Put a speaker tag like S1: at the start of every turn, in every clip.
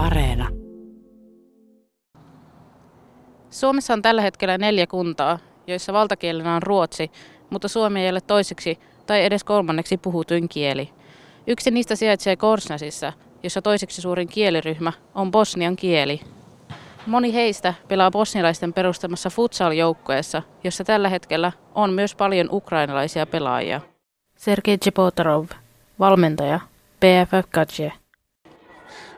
S1: Areena.
S2: Suomessa on tällä hetkellä neljä kuntaa, joissa valtakielenä on ruotsi, mutta suomi ei ole toiseksi tai edes kolmanneksi puhutuin kieli. Yksi niistä sijaitsee Korsnäsissä, jossa toiseksi suurin kieliryhmä on bosnian kieli. Moni heistä pelaa bosnialaisten perustamassa futsal-joukkueessa, jossa tällä hetkellä on myös paljon ukrainalaisia pelaajia. Sergei Chepotarov, valmentaja, PFF Katje.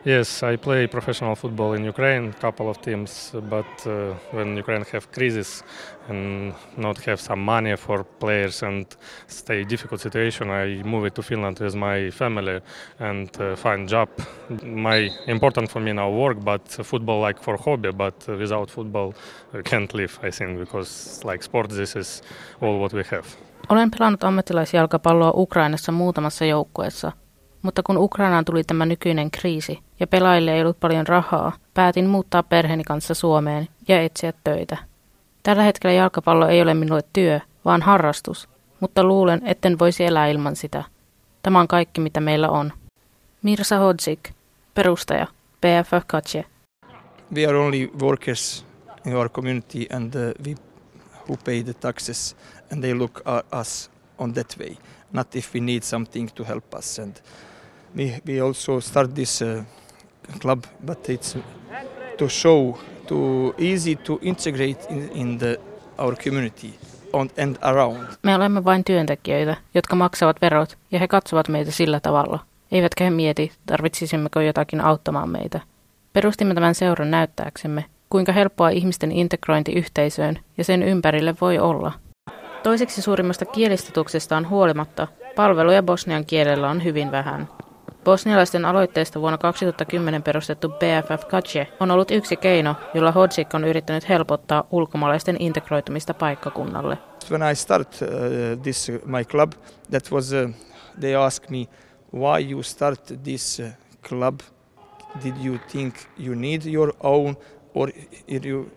S3: Yes, I play professional football in Ukraine, couple of teams, but uh, when Ukraine have crisis and not have some money for players and stay difficult situation, I move it to Finland with my family and uh, find job. My important for me now work, but football like for hobby, but without football I can't live, I think, because like sport, this is all what we have.
S2: Olen pelannut ammattilaisjalkapalloa Ukrainassa muutamassa joukkueessa – mutta kun Ukrainaan tuli tämä nykyinen kriisi ja pelaajille ei ollut paljon rahaa, päätin muuttaa perheeni kanssa Suomeen ja etsiä töitä. Tällä hetkellä jalkapallo ei ole minulle työ, vaan harrastus, mutta luulen, etten voisi elää ilman sitä. Tämä on kaikki, mitä meillä on. Mirsa Hodzik, perustaja, BFF Katje.
S4: We are only workers in our community and uh, we who pay the taxes and they look at us on that way, not if we need something to help us. And we, we also start this uh, club, but it's to show, to easy to integrate in, in the, our community on and around.
S2: Me olemme vain työntekijöitä, jotka maksavat verot, ja he katsovat meitä sillä tavalla. Eivätkä he mieti, tarvitsisimmeko jotakin auttamaan meitä. Perustimme tämän seuran näyttääksemme, kuinka helppoa ihmisten integrointi yhteisöön ja sen ympärille voi olla. Toiseksi suurimmasta kielistutuksesta on huolimatta, palveluja bosnian kielellä on hyvin vähän. Bosnialaisten aloitteesta vuonna 2010 perustettu BFF Katje on ollut yksi keino, jolla Hodsik on yrittänyt helpottaa ulkomaalaisten integroitumista paikkakunnalle.
S4: When I start uh, this uh, my club, that was uh, they asked me why you start this club. Did you think you need your own, or you,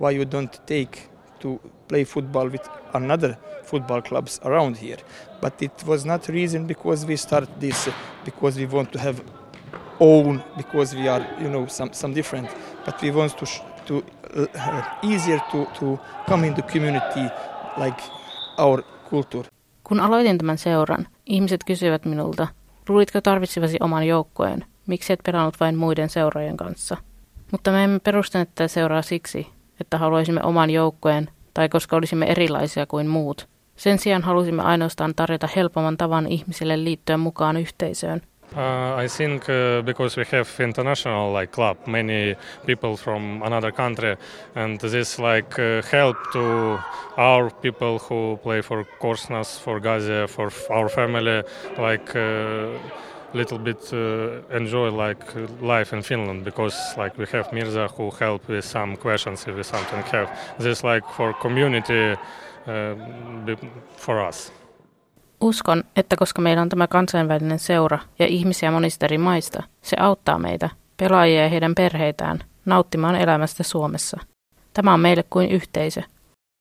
S4: why you don't take to play football with another football clubs around here. But it was not reason because we start this because we want to have own because we are you know some some different. But we want to to uh, easier to to come in the community like our culture.
S2: Kun aloitin tämän seuran, ihmiset kysyivät minulta, luulitko tarvitsivasi oman joukkueen, miksi et pelannut vain muiden seuraajien kanssa. Mutta me emme perustaneet tätä seuraa siksi, että haluaisimme oman joukkueen tai koska olisimme erilaisia kuin muut. Sen sijaan halusimme ainoastaan tarjota helpomman tavan ihmisille liittyä mukaan yhteisöön.
S3: Uh, I think uh, because we have international like club, many people from another country, and this like uh, help to our people who play for Korsnas, for Gazia, for our family, like. Uh, little bit uh, enjoy like life in Finland because like we have Mirza who help with some questions if we something have this like for community uh, for us.
S2: Uskon, että koska meillä on tämä kansainvälinen seura ja ihmisiä monista eri maista, se auttaa meitä, pelaajia ja heidän perheitään, nauttimaan elämästä Suomessa. Tämä on meille kuin yhteisö,